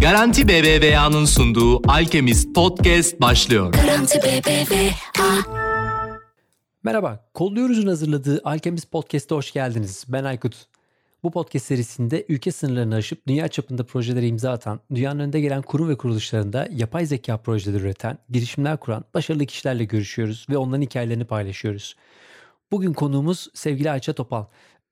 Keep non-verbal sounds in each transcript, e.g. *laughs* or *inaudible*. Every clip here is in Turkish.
Garanti BBVA'nın sunduğu Alchemist Podcast başlıyor. Garanti BBVA. Merhaba, Kolluyoruz'un hazırladığı Alchemist Podcast'a hoş geldiniz. Ben Aykut. Bu podcast serisinde ülke sınırlarını aşıp dünya çapında projelere imza atan, dünyanın önde gelen kurum ve kuruluşlarında yapay zeka projeleri üreten, girişimler kuran başarılı kişilerle görüşüyoruz ve onların hikayelerini paylaşıyoruz. Bugün konuğumuz sevgili Ayça Topal.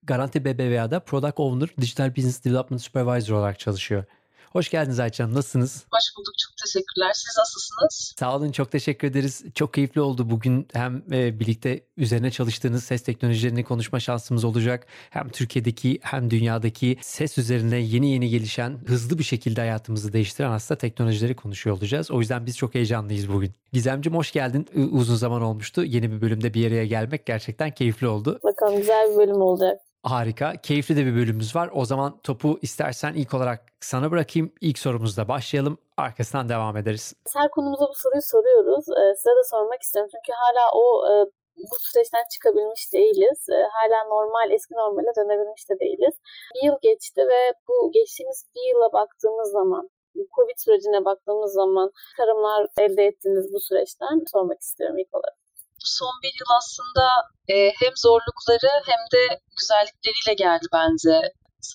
Garanti BBVA'da Product Owner, Digital Business Development Supervisor olarak çalışıyor. Hoş geldiniz Ayça Hanım. Nasılsınız? Hoş bulduk. Çok teşekkürler. Siz nasılsınız? Sağ olun. Çok teşekkür ederiz. Çok keyifli oldu. Bugün hem e, birlikte üzerine çalıştığınız ses teknolojilerini konuşma şansımız olacak. Hem Türkiye'deki hem dünyadaki ses üzerine yeni yeni gelişen, hızlı bir şekilde hayatımızı değiştiren aslında teknolojileri konuşuyor olacağız. O yüzden biz çok heyecanlıyız bugün. Gizemcim hoş geldin. Uzun zaman olmuştu. Yeni bir bölümde bir araya gelmek gerçekten keyifli oldu. Bakalım güzel bir bölüm olacak. Harika. Keyifli de bir bölümümüz var. O zaman topu istersen ilk olarak sana bırakayım. İlk sorumuzla başlayalım. Arkasından devam ederiz. Her konumuza bu soruyu soruyoruz. Ee, size de sormak istiyorum. Çünkü hala o e, bu süreçten çıkabilmiş değiliz. E, hala normal, eski normale dönebilmiş de değiliz. Bir yıl geçti ve bu geçtiğimiz bir yıla baktığımız zaman Covid sürecine baktığımız zaman çıkarımlar elde ettiğiniz bu süreçten sormak istiyorum ilk olarak bu son bir yıl aslında e, hem zorlukları hem de güzellikleriyle geldi bence.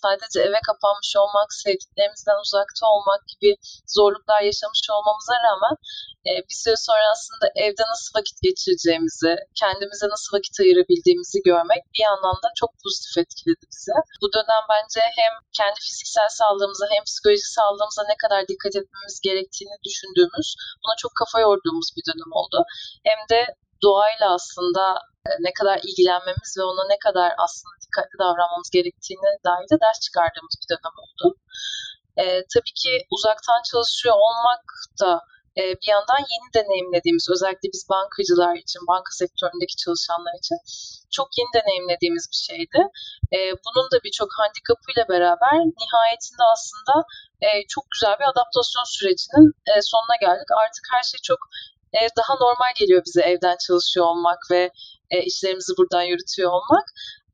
Sadece eve kapanmış olmak, sevdiklerimizden uzakta olmak gibi zorluklar yaşamış olmamıza rağmen e, bir süre sonra aslında evde nasıl vakit geçireceğimizi, kendimize nasıl vakit ayırabildiğimizi görmek bir yandan da çok pozitif etkiledi bize. Bu dönem bence hem kendi fiziksel sağlığımıza hem psikolojik sağlığımıza ne kadar dikkat etmemiz gerektiğini düşündüğümüz, buna çok kafa yorduğumuz bir dönem oldu. Hem de doğayla aslında e, ne kadar ilgilenmemiz ve ona ne kadar aslında dikkatli davranmamız gerektiğine dair de ders çıkardığımız bir dönem oldu. E, tabii ki uzaktan çalışıyor olmak da e, bir yandan yeni deneyimlediğimiz, özellikle biz bankacılar için, banka sektöründeki çalışanlar için çok yeni deneyimlediğimiz bir şeydi. E, bunun da birçok handikapıyla beraber nihayetinde aslında e, çok güzel bir adaptasyon sürecinin e, sonuna geldik. Artık her şey çok e, daha normal geliyor bize evden çalışıyor olmak ve e, işlerimizi buradan yürütüyor olmak.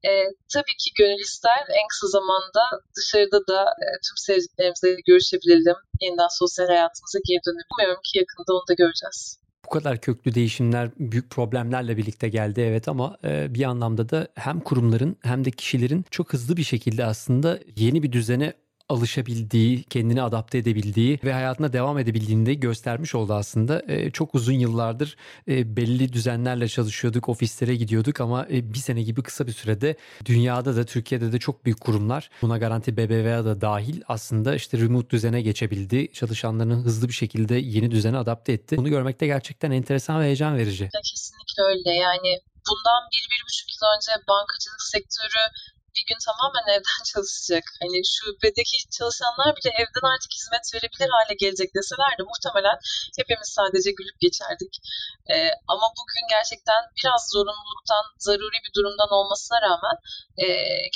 E, tabii ki gönül ister en kısa zamanda dışarıda da e, tüm sevdiklerimizle görüşebilelim. Yeniden sosyal hayatımıza geri dönelim. Umuyorum ki yakında onu da göreceğiz bu kadar köklü değişimler büyük problemlerle birlikte geldi evet ama e, bir anlamda da hem kurumların hem de kişilerin çok hızlı bir şekilde aslında yeni bir düzene alışabildiği, kendini adapte edebildiği ve hayatına devam edebildiğini de göstermiş oldu aslında. E, çok uzun yıllardır e, belli düzenlerle çalışıyorduk, ofislere gidiyorduk ama e, bir sene gibi kısa bir sürede dünyada da Türkiye'de de çok büyük kurumlar buna garanti BBVA da dahil aslında işte remote düzene geçebildi. Çalışanlarını hızlı bir şekilde yeni düzene adapte etti. Bunu görmek de gerçekten enteresan ve heyecan verici. Kesinlikle öyle yani bundan bir, bir buçuk yıl önce bankacılık sektörü bir gün tamamen evden *laughs* çalışacak. Hani şubedeki çalışanlar bile evden artık hizmet verebilir hale gelecek deselerdi muhtemelen hepimiz sadece gülüp geçerdik. Ee, ama bugün gerçekten biraz zorunluluktan, zaruri bir durumdan olmasına rağmen e,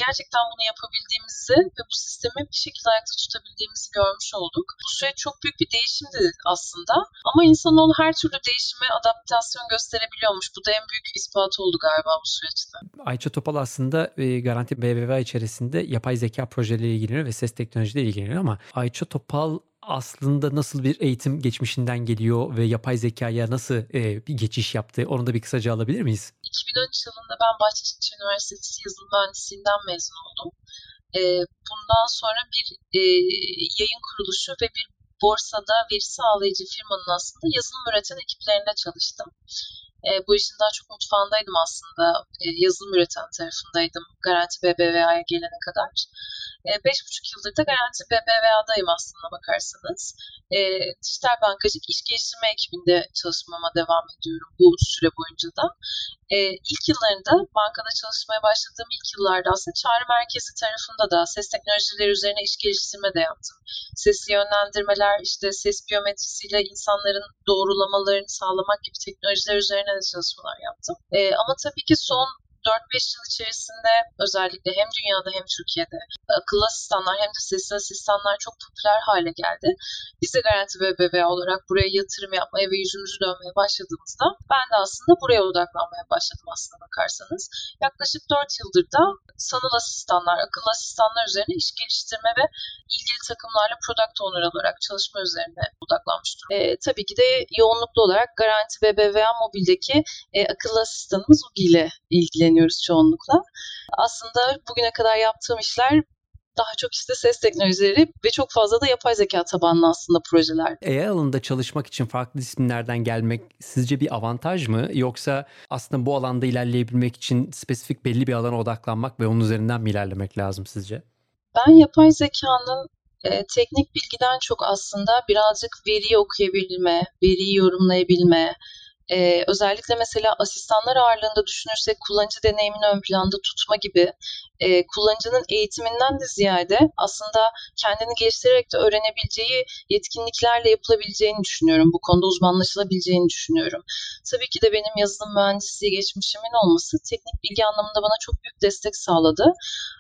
gerçekten bunu yapabildiğimizi ve bu sistemi bir şekilde ayakta tutabildiğimizi görmüş olduk. Bu süreç çok büyük bir değişimdi aslında. Ama insanoğlu her türlü değişime adaptasyon gösterebiliyormuş. Bu da en büyük ispat oldu galiba bu süreçte. Ayça Topal aslında e, Garanti BBVA içerisinde yapay zeka projeleriyle ilgileniyor ve ses teknolojileriyle ilgileniyor ama Ayça Topal aslında nasıl bir eğitim geçmişinden geliyor ve yapay zekaya nasıl e, bir geçiş yaptı? Onu da bir kısaca alabilir miyiz? 2013 yılında ben Bahçeşehir Üniversitesi yazılım mühendisliğinden mezun oldum. E, bundan sonra bir e, yayın kuruluşu ve bir borsada veri sağlayıcı firmanın aslında yazılım üreten ekiplerinde çalıştım. E, bu işin daha çok mutfağındaydım aslında. E, yazılım üreten tarafındaydım Garanti BBVA'ya gelene kadar. E, beş buçuk yıldır da Garanti BBVA'dayım aslında bakarsanız. E, dijital bankacılık iş geliştirme ekibinde çalışmama devam ediyorum bu süre boyunca da. E, ilk yıllarında bankada çalışmaya başladığım ilk yıllarda aslında çağrı merkezi tarafında da ses teknolojileri üzerine iş geliştirme de yaptım. Sesli yönlendirmeler, işte ses biyometrisiyle insanların doğrulamalarını sağlamak gibi teknolojiler üzerine de çalışmalar yaptım. E, ama tabii ki son 4-5 yıl içerisinde özellikle hem dünyada hem Türkiye'de akıllı asistanlar hem de sesli asistanlar çok popüler hale geldi. Biz de Garanti BBVA olarak buraya yatırım yapmaya ve yüzümüzü dönmeye başladığımızda ben de aslında buraya odaklanmaya başladım aslında bakarsanız. Yaklaşık 4 yıldır da sanal asistanlar, akıllı asistanlar üzerine iş geliştirme ve ilgili takımlarla product owner olarak çalışma üzerine odaklanmış E, tabii ki de yoğunluklu olarak Garanti BBVA Mobil'deki e, akıllı asistanımız UGI ile ilgileniyoruz çoğunlukla. Aslında bugüne kadar yaptığım işler daha çok işte ses teknolojileri ve çok fazla da yapay zeka tabanlı aslında projeler. AI alanında çalışmak için farklı disiplinlerden gelmek sizce bir avantaj mı? Yoksa aslında bu alanda ilerleyebilmek için spesifik belli bir alana odaklanmak ve onun üzerinden mi ilerlemek lazım sizce? Ben yapay zekanın e, teknik bilgiden çok aslında birazcık veriyi okuyabilme, veriyi yorumlayabilme, ee, özellikle mesela asistanlar ağırlığında düşünürsek kullanıcı deneyimini ön planda tutma gibi e, kullanıcının eğitiminden de ziyade aslında kendini geliştirerek de öğrenebileceği yetkinliklerle yapılabileceğini düşünüyorum. Bu konuda uzmanlaşılabileceğini düşünüyorum. Tabii ki de benim yazılım mühendisliği geçmişimin olması teknik bilgi anlamında bana çok büyük destek sağladı.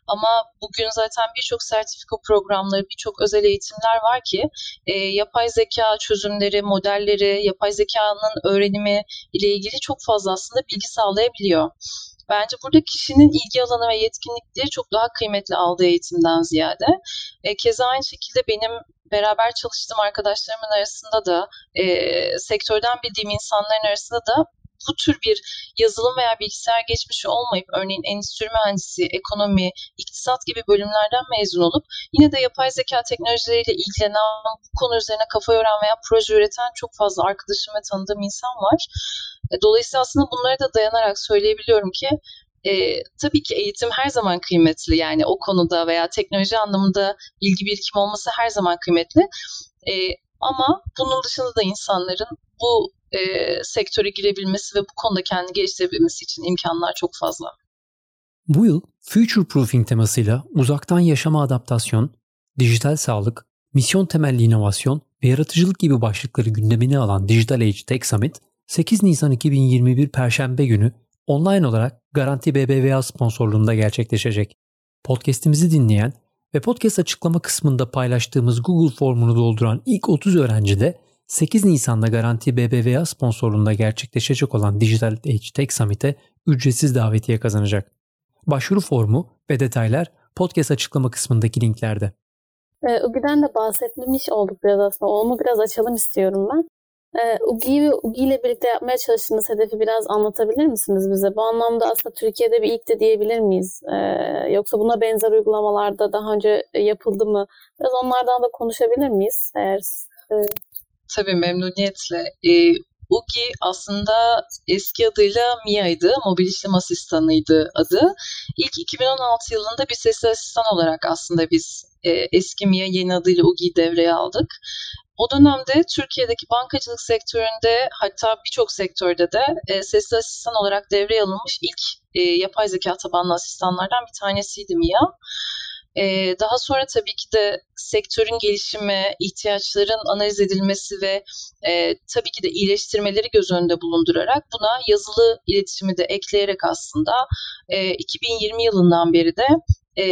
Ama bugün zaten birçok sertifika programları, birçok özel eğitimler var ki e, yapay zeka çözümleri, modelleri, yapay zekanın öğrenimi ile ilgili çok fazla aslında bilgi sağlayabiliyor. Bence burada kişinin ilgi alanı ve yetkinlikleri çok daha kıymetli aldığı eğitimden ziyade. E, keza aynı şekilde benim beraber çalıştığım arkadaşlarımın arasında da e, sektörden bildiğim insanların arasında da bu tür bir yazılım veya bilgisayar geçmişi olmayıp örneğin endüstri mühendisi, ekonomi, iktisat gibi bölümlerden mezun olup yine de yapay zeka teknolojileriyle ilgilenen, bu konu üzerine kafa yoran veya proje üreten çok fazla arkadaşım ve tanıdığım insan var. E, dolayısıyla aslında bunlara da dayanarak söyleyebiliyorum ki e, tabii ki eğitim her zaman kıymetli yani o konuda veya teknoloji anlamında bilgi birikim olması her zaman kıymetli. E, ama bunun dışında da insanların bu e, sektöre girebilmesi ve bu konuda kendini geliştirebilmesi için imkanlar çok fazla. Bu yıl Future Proofing temasıyla uzaktan yaşama adaptasyon, dijital sağlık, misyon temelli inovasyon ve yaratıcılık gibi başlıkları gündemine alan Digital Age Tech Summit 8 Nisan 2021 Perşembe günü online olarak Garanti BBVA sponsorluğunda gerçekleşecek. Podcast'imizi dinleyen ve podcast açıklama kısmında paylaştığımız Google formunu dolduran ilk 30 öğrenci de 8 Nisan'da Garanti BBVA sponsorluğunda gerçekleşecek olan Digital Age Tech Summit'e ücretsiz davetiye kazanacak. Başvuru formu ve detaylar podcast açıklama kısmındaki linklerde. E, UGI'den de bahsetmemiş olduk biraz aslında. Onu biraz açalım istiyorum ben. E, UGI ve UGI ile birlikte yapmaya çalıştığınız hedefi biraz anlatabilir misiniz bize? Bu anlamda aslında Türkiye'de bir ilk de diyebilir miyiz? E, yoksa buna benzer uygulamalarda daha önce yapıldı mı? Biraz onlardan da konuşabilir miyiz? Eğer e, Tabii memnuniyetle. E, UGI aslında eski adıyla MIA'ydı, mobil işlem asistanıydı adı. İlk 2016 yılında bir sesli asistan olarak aslında biz e, eski MIA yeni adıyla UGI'yi devreye aldık. O dönemde Türkiye'deki bankacılık sektöründe hatta birçok sektörde de e, sesli asistan olarak devreye alınmış ilk e, yapay zeka tabanlı asistanlardan bir tanesiydi MIA. Ee, daha sonra tabii ki de sektörün gelişimi, ihtiyaçların analiz edilmesi ve e, tabii ki de iyileştirmeleri göz önünde bulundurarak buna yazılı iletişimi de ekleyerek aslında e, 2020 yılından beri de e,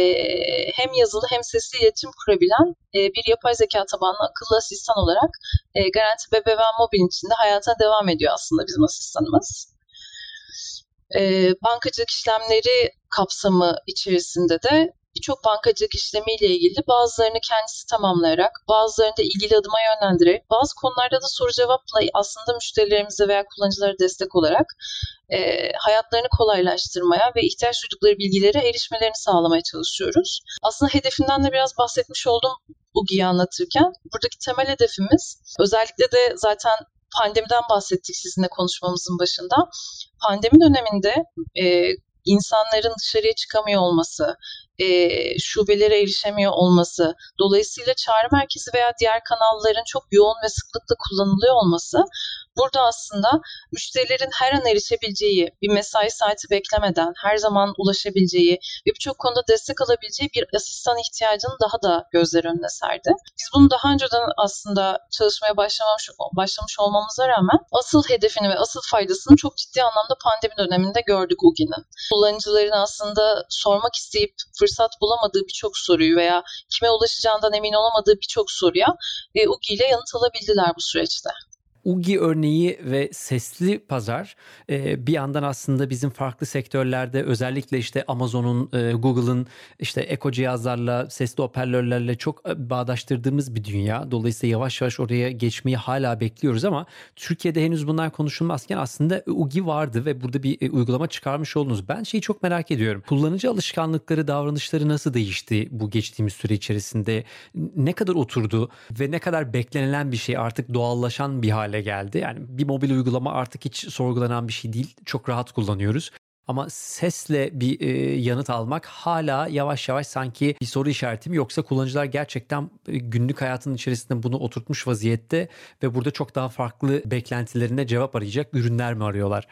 hem yazılı hem sesli iletişim kurabilen e, bir yapay zeka tabanlı akıllı asistan olarak e, Garanti BBVA Mobil'in içinde hayata devam ediyor aslında bizim asistanımız. E, bankacılık işlemleri kapsamı içerisinde de birçok bankacılık işlemiyle ilgili bazılarını kendisi tamamlayarak, bazılarını da ilgili adıma yönlendirerek, bazı konularda da soru cevapla aslında müşterilerimize veya kullanıcılara destek olarak e, hayatlarını kolaylaştırmaya ve ihtiyaç duydukları bilgilere erişmelerini sağlamaya çalışıyoruz. Aslında hedefinden de biraz bahsetmiş oldum UGI'yi anlatırken. Buradaki temel hedefimiz özellikle de zaten pandemiden bahsettik sizinle konuşmamızın başında. Pandemi döneminde e, insanların dışarıya çıkamıyor olması, e, şubelere erişemiyor olması, dolayısıyla çağrı merkezi veya diğer kanalların çok yoğun ve sıklıkla kullanılıyor olması burada aslında müşterilerin her an erişebileceği, bir mesai saati beklemeden her zaman ulaşabileceği ve birçok konuda destek alabileceği bir asistan ihtiyacını daha da gözler önüne serdi. Biz bunu daha önceden aslında çalışmaya başlamış, başlamış olmamıza rağmen asıl hedefini ve asıl faydasını çok ciddi anlamda pandemi döneminde gördük UGI'nin. Kullanıcıların aslında sormak isteyip fırsat bulamadığı birçok soruyu veya kime ulaşacağından emin olamadığı birçok soruya e, UGI ile yanıt alabildiler bu süreçte. UGI örneği ve sesli pazar e, bir yandan aslında bizim farklı sektörlerde özellikle işte Amazon'un, e, Google'ın işte eko cihazlarla, sesli hoparlörlerle çok e, bağdaştırdığımız bir dünya. Dolayısıyla yavaş yavaş oraya geçmeyi hala bekliyoruz ama Türkiye'de henüz bunlar konuşulmazken aslında UGI vardı ve burada bir uygulama çıkarmış oldunuz. Ben şeyi çok merak ediyorum. Kullanıcı alışkanlıkları, davranışları nasıl değişti bu geçtiğimiz süre içerisinde? Ne kadar oturdu ve ne kadar beklenilen bir şey artık doğallaşan bir hale hale geldi. Yani bir mobil uygulama artık hiç sorgulanan bir şey değil. Çok rahat kullanıyoruz. Ama sesle bir e, yanıt almak hala yavaş yavaş sanki bir soru işareti mi yoksa kullanıcılar gerçekten e, günlük hayatının içerisinde bunu oturtmuş vaziyette ve burada çok daha farklı beklentilerine cevap arayacak ürünler mi arıyorlar?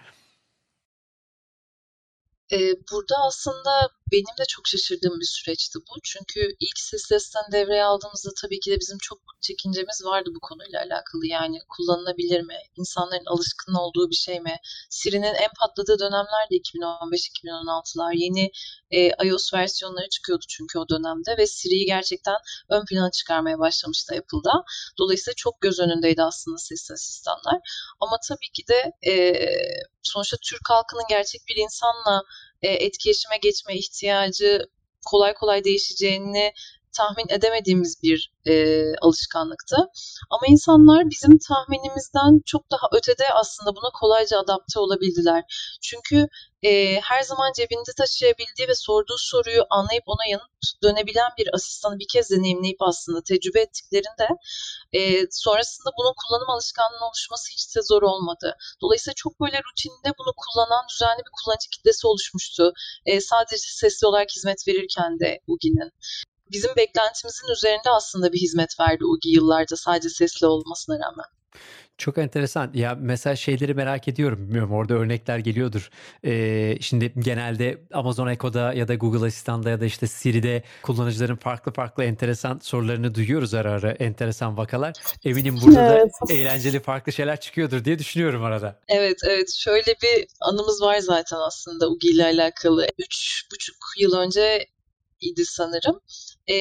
Ee, burada aslında benim de çok şaşırdığım bir süreçti bu. Çünkü ilk sesten devreye aldığımızda tabii ki de bizim çok çekincemiz vardı bu konuyla alakalı. Yani kullanılabilir mi? İnsanların alışkın olduğu bir şey mi? Siri'nin en patladığı dönemlerde 2015-2016'lar. Yeni e, iOS versiyonları çıkıyordu çünkü o dönemde ve Siri'yi gerçekten ön plana çıkarmaya başlamıştı Apple'da. Dolayısıyla çok göz önündeydi aslında sesli asistanlar. Ama tabii ki de e, sonuçta Türk halkının gerçek bir insanla e, etkileşime geçme ihtiyacı kolay kolay değişeceğini tahmin edemediğimiz bir e, alışkanlıktı. Ama insanlar bizim tahminimizden çok daha ötede aslında buna kolayca adapte olabildiler. Çünkü e, her zaman cebinde taşıyabildiği ve sorduğu soruyu anlayıp ona yanıt dönebilen bir asistanı bir kez deneyimleyip aslında tecrübe ettiklerinde e, sonrasında bunun kullanım alışkanlığının oluşması hiç de zor olmadı. Dolayısıyla çok böyle rutinde bunu kullanan düzenli bir kullanıcı kitlesi oluşmuştu. E, sadece sesli olarak hizmet verirken de Ugi'nin bizim beklentimizin üzerinde aslında bir hizmet verdi UGI yıllarca sadece sesli olmasına rağmen. Çok enteresan. Ya mesela şeyleri merak ediyorum. Bilmiyorum orada örnekler geliyordur. Ee, şimdi genelde Amazon Echo'da ya da Google Asistan'da ya da işte Siri'de kullanıcıların farklı farklı enteresan sorularını duyuyoruz ara ara. Enteresan vakalar. Eminim burada evet. da eğlenceli farklı şeyler çıkıyordur diye düşünüyorum arada. Evet evet. Şöyle bir anımız var zaten aslında UGI ile alakalı. Üç buçuk yıl önce idi sanırım. E,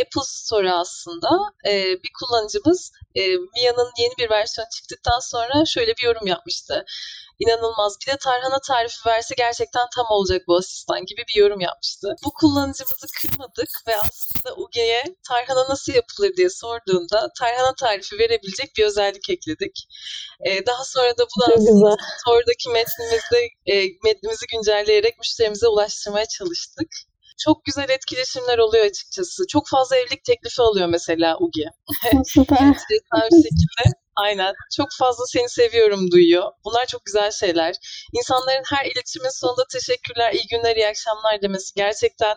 Apple Store aslında e, bir kullanıcımız e, Mia'nın yeni bir versiyon çıktıktan sonra şöyle bir yorum yapmıştı. İnanılmaz. Bir de tarhana tarifi verse gerçekten tam olacak bu asistan gibi bir yorum yapmıştı. Bu kullanıcımızı kırmadık ve aslında UG'ye tarhana nasıl yapılır diye sorduğunda tarhana tarifi verebilecek bir özellik ekledik. Ee, daha sonra da bunu aslında store'daki metnimizde e, metnimizi güncelleyerek müşterimize ulaştırmaya çalıştık çok güzel etkileşimler oluyor açıkçası. Çok fazla evlilik teklifi alıyor mesela Ugi. *laughs* *laughs* Süper. Enteresan bir şekilde Aynen. Çok fazla seni seviyorum duyuyor. Bunlar çok güzel şeyler. İnsanların her iletişimin sonunda teşekkürler, iyi günler, iyi akşamlar demesi gerçekten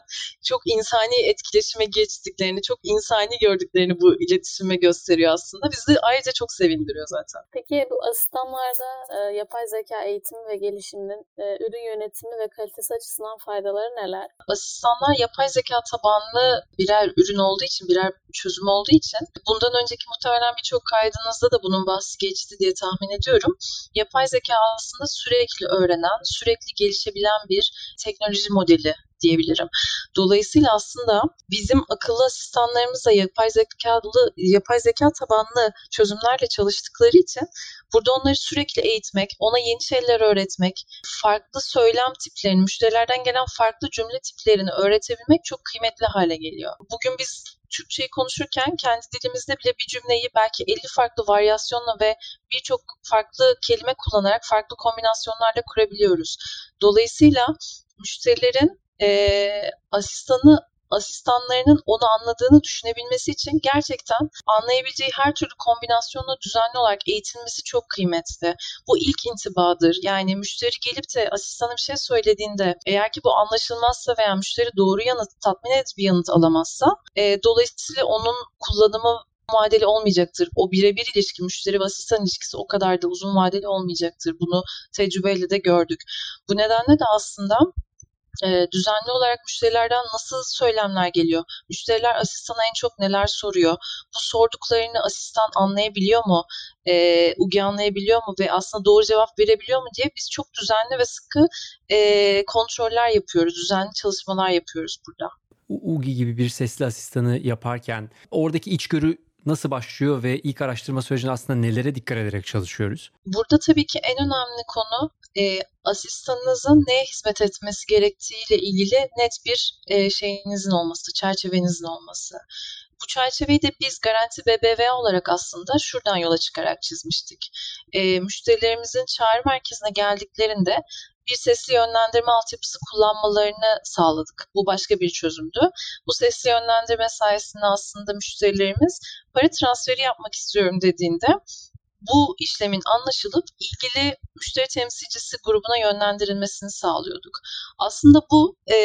çok insani etkileşime geçtiklerini, çok insani gördüklerini bu iletişime gösteriyor aslında. Bizi ayrıca çok sevindiriyor zaten. Peki bu asistanlarda e, yapay zeka eğitimi ve gelişiminin e, ürün yönetimi ve kalitesi açısından faydaları neler? Asistanlar yapay zeka tabanlı birer ürün olduğu için, birer çözüm olduğu için bundan önceki muhtemelen birçok kaydınızda da bunun bahsi geçti diye tahmin ediyorum. Yapay zeka aslında sürekli öğrenen, sürekli gelişebilen bir teknoloji modeli diyebilirim. Dolayısıyla aslında bizim akıllı asistanlarımızla yapay zekalı yapay zeka tabanlı çözümlerle çalıştıkları için burada onları sürekli eğitmek, ona yeni şeyler öğretmek, farklı söylem tiplerini, müşterilerden gelen farklı cümle tiplerini öğretebilmek çok kıymetli hale geliyor. Bugün biz Türkçeyi konuşurken kendi dilimizde bile bir cümleyi belki 50 farklı varyasyonla ve birçok farklı kelime kullanarak farklı kombinasyonlarla kurabiliyoruz. Dolayısıyla müşterilerin e, asistanı asistanlarının onu anladığını düşünebilmesi için gerçekten anlayabileceği her türlü kombinasyonla düzenli olarak eğitilmesi çok kıymetli. Bu ilk intibadır. Yani müşteri gelip de asistana bir şey söylediğinde eğer ki bu anlaşılmazsa veya müşteri doğru yanıt, tatmin edici bir yanıt alamazsa e, dolayısıyla onun kullanımı vadeli olmayacaktır. O birebir ilişki, müşteri ve asistan ilişkisi o kadar da uzun vadeli olmayacaktır. Bunu tecrübeyle de gördük. Bu nedenle de aslında e, düzenli olarak müşterilerden nasıl söylemler geliyor? Müşteriler asistana en çok neler soruyor? Bu sorduklarını asistan anlayabiliyor mu? E, Ugi anlayabiliyor mu? Ve aslında doğru cevap verebiliyor mu diye biz çok düzenli ve sıkı e, kontroller yapıyoruz. Düzenli çalışmalar yapıyoruz burada. Ugi gibi bir sesli asistanı yaparken oradaki içgörü nasıl başlıyor ve ilk araştırma sürecinde aslında nelere dikkat ederek çalışıyoruz? Burada tabii ki en önemli konu e, asistanınızın neye hizmet etmesi gerektiğiyle ilgili net bir e, şeyinizin olması, çerçevenizin olması. Bu çerçeveyi de biz Garanti BBVA olarak aslında şuradan yola çıkarak çizmiştik. E, müşterilerimizin çağrı merkezine geldiklerinde bir sesli yönlendirme altyapısı kullanmalarını sağladık. Bu başka bir çözümdü. Bu sesli yönlendirme sayesinde aslında müşterilerimiz para transferi yapmak istiyorum dediğinde bu işlemin anlaşılıp ilgili müşteri temsilcisi grubuna yönlendirilmesini sağlıyorduk. Aslında bu e,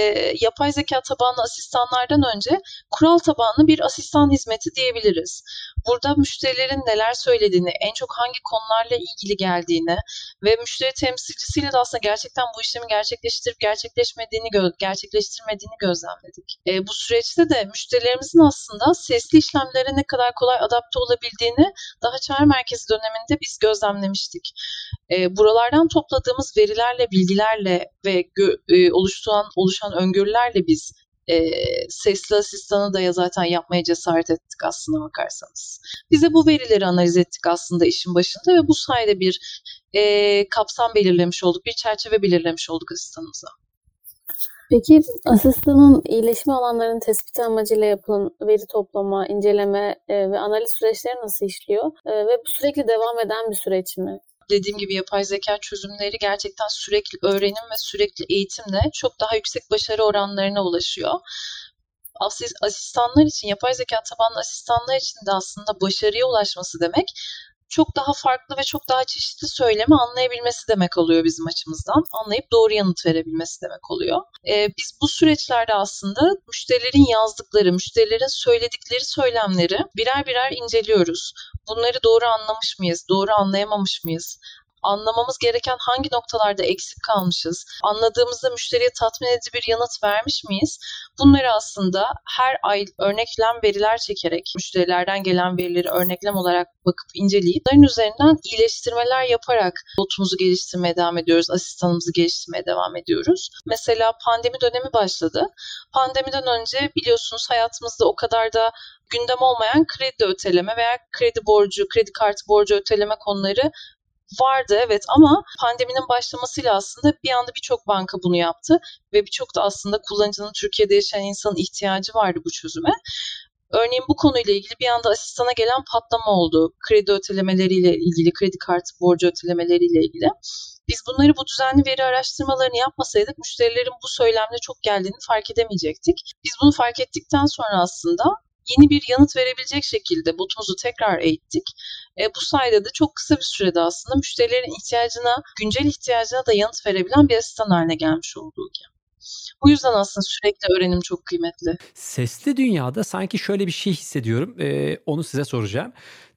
yapay zeka tabanlı asistanlardan önce kural tabanlı bir asistan hizmeti diyebiliriz. Burada müşterilerin neler söylediğini, en çok hangi konularla ilgili geldiğini ve müşteri temsilcisiyle de aslında gerçekten bu işlemi gerçekleştirip gerçekleşmediğini gö- gerçekleştirmediğini gözlemledik. E, bu süreçte de müşterilerimizin aslında sesli işlemlere ne kadar kolay adapte olabildiğini daha çağrı merkezi döneminde biz gözlemlemiştik. E, buralardan topladığımız verilerle, bilgilerle ve gö- e, oluşturan oluşan öngörülerle biz e, sesli asistanı da ya zaten yapmaya cesaret ettik aslında bakarsanız. Bize bu verileri analiz ettik aslında işin başında ve bu sayede bir e, kapsam belirlemiş olduk, bir çerçeve belirlemiş olduk asistanımıza. Peki asistanın iyileşme alanlarının tespiti amacıyla yapılan veri toplama, inceleme e, ve analiz süreçleri nasıl işliyor? E, ve bu sürekli devam eden bir süreç mi? dediğim gibi yapay zeka çözümleri gerçekten sürekli öğrenim ve sürekli eğitimle çok daha yüksek başarı oranlarına ulaşıyor. Asistanlar için, yapay zeka tabanlı asistanlar için de aslında başarıya ulaşması demek çok daha farklı ve çok daha çeşitli söylemi anlayabilmesi demek oluyor bizim açımızdan. Anlayıp doğru yanıt verebilmesi demek oluyor. Ee, biz bu süreçlerde aslında müşterilerin yazdıkları, müşterilerin söyledikleri söylemleri birer birer inceliyoruz. Bunları doğru anlamış mıyız, doğru anlayamamış mıyız? Anlamamız gereken hangi noktalarda eksik kalmışız, anladığımızda müşteriye tatmin edici bir yanıt vermiş miyiz? Bunları aslında her ay örneklem veriler çekerek, müşterilerden gelen verileri örneklem olarak bakıp inceleyip bunların üzerinden iyileştirmeler yaparak botumuzu geliştirmeye devam ediyoruz, asistanımızı geliştirmeye devam ediyoruz. Mesela pandemi dönemi başladı. Pandemiden önce biliyorsunuz hayatımızda o kadar da gündem olmayan kredi öteleme veya kredi borcu, kredi kartı borcu öteleme konuları vardı evet ama pandeminin başlamasıyla aslında bir anda birçok banka bunu yaptı ve birçok da aslında kullanıcının Türkiye'de yaşayan insanın ihtiyacı vardı bu çözüme. Örneğin bu konuyla ilgili bir anda asistana gelen patlama oldu. Kredi ötelemeleriyle ilgili, kredi kartı borcu ötelemeleriyle ilgili. Biz bunları bu düzenli veri araştırmalarını yapmasaydık müşterilerin bu söylemle çok geldiğini fark edemeyecektik. Biz bunu fark ettikten sonra aslında yeni bir yanıt verebilecek şekilde botumuzu tekrar eğittik. E, bu sayede de çok kısa bir sürede aslında müşterilerin ihtiyacına, güncel ihtiyacına da yanıt verebilen bir asistan haline gelmiş olduğu gibi. Bu yüzden aslında sürekli öğrenim çok kıymetli. Sesli dünyada sanki şöyle bir şey hissediyorum. Ee, onu size soracağım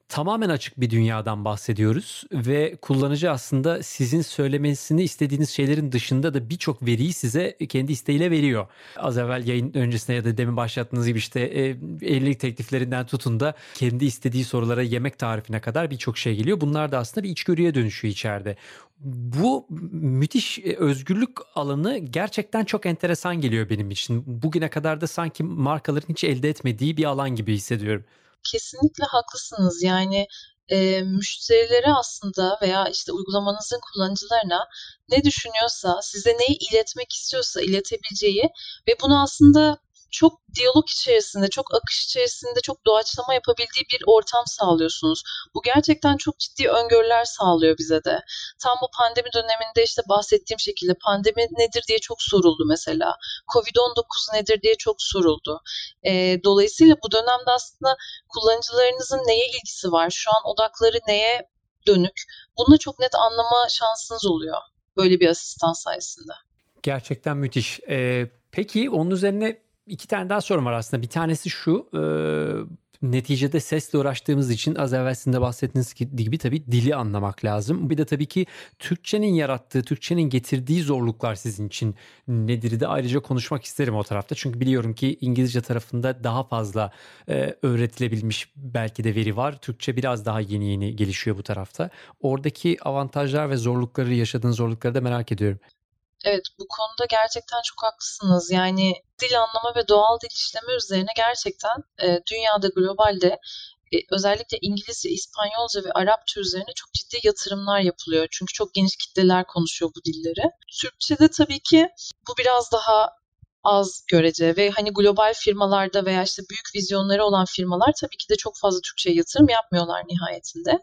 tamamen açık bir dünyadan bahsediyoruz ve kullanıcı aslında sizin söylemesini istediğiniz şeylerin dışında da birçok veriyi size kendi isteğiyle veriyor. Az evvel yayın öncesinde ya da demin başlattığınız gibi işte e, evlilik tekliflerinden tutun da kendi istediği sorulara yemek tarifine kadar birçok şey geliyor. Bunlar da aslında bir içgörüye dönüşüyor içeride. Bu müthiş e, özgürlük alanı gerçekten çok enteresan geliyor benim için. Bugüne kadar da sanki markaların hiç elde etmediği bir alan gibi hissediyorum kesinlikle haklısınız. Yani e, müşterilere aslında veya işte uygulamanızın kullanıcılarına ne düşünüyorsa, size neyi iletmek istiyorsa iletebileceği ve bunu aslında çok diyalog içerisinde, çok akış içerisinde, çok doğaçlama yapabildiği bir ortam sağlıyorsunuz. Bu gerçekten çok ciddi öngörüler sağlıyor bize de. Tam bu pandemi döneminde işte bahsettiğim şekilde pandemi nedir diye çok soruldu mesela. Covid-19 nedir diye çok soruldu. E, dolayısıyla bu dönemde aslında kullanıcılarınızın neye ilgisi var? Şu an odakları neye dönük? Bunu çok net anlama şansınız oluyor böyle bir asistan sayesinde. Gerçekten müthiş. Ee, peki onun üzerine iki tane daha sorum var aslında. Bir tanesi şu. E, neticede sesle uğraştığımız için az evvelsinde bahsettiğiniz gibi tabii dili anlamak lazım. Bir de tabii ki Türkçenin yarattığı, Türkçenin getirdiği zorluklar sizin için nedir de ayrıca konuşmak isterim o tarafta. Çünkü biliyorum ki İngilizce tarafında daha fazla e, öğretilebilmiş belki de veri var. Türkçe biraz daha yeni yeni gelişiyor bu tarafta. Oradaki avantajlar ve zorlukları, yaşadığın zorlukları da merak ediyorum. Evet bu konuda gerçekten çok haklısınız. Yani dil anlama ve doğal dil işleme üzerine gerçekten e, dünyada globalde e, özellikle İngilizce, İspanyolca ve Arapça üzerine çok ciddi yatırımlar yapılıyor. Çünkü çok geniş kitleler konuşuyor bu dilleri. Türkçe'de tabii ki bu biraz daha az görece ve hani global firmalarda veya işte büyük vizyonları olan firmalar tabii ki de çok fazla Türkçe'ye yatırım yapmıyorlar nihayetinde.